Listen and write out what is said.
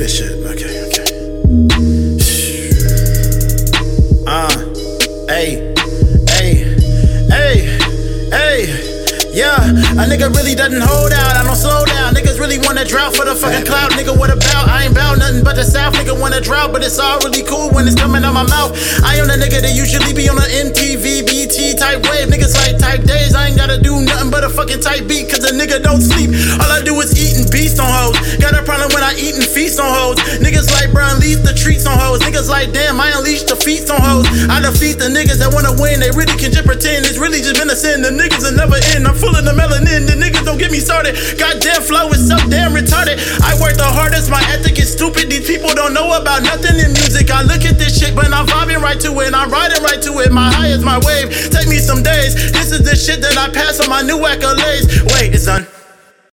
this shit. Okay, okay. Uh, hey, hey, hey, hey. Yeah, a nigga really doesn't hold out, I don't slow down. Niggas really wanna drought for the fucking cloud. Nigga, what about? I ain't bout nothing but the south. Nigga wanna drought, but it's all really cool when it's coming out my mouth. I am a nigga that usually be on the MTV, BT type wave. Niggas like type days, I ain't gotta do nothing but a fucking type beat, cause a nigga don't sleep. All I do is eat and beast on hoes. Feast on hoes. Niggas like Brown leave the treats on hoes. Niggas like damn, I unleash the feats on hoes. I defeat the niggas that wanna win. They really can just pretend it's really just been a sin. The niggas are never end. I'm full of the melanin. The niggas don't get me started. Goddamn flow is so damn retarded. I work the hardest. My ethic is stupid. These people don't know about nothing in music. I look at this shit, but I'm vibing right to it. I'm riding right to it. My high is my wave. Take me some days. This is the shit that I pass on my new accolades. Wait, it's done.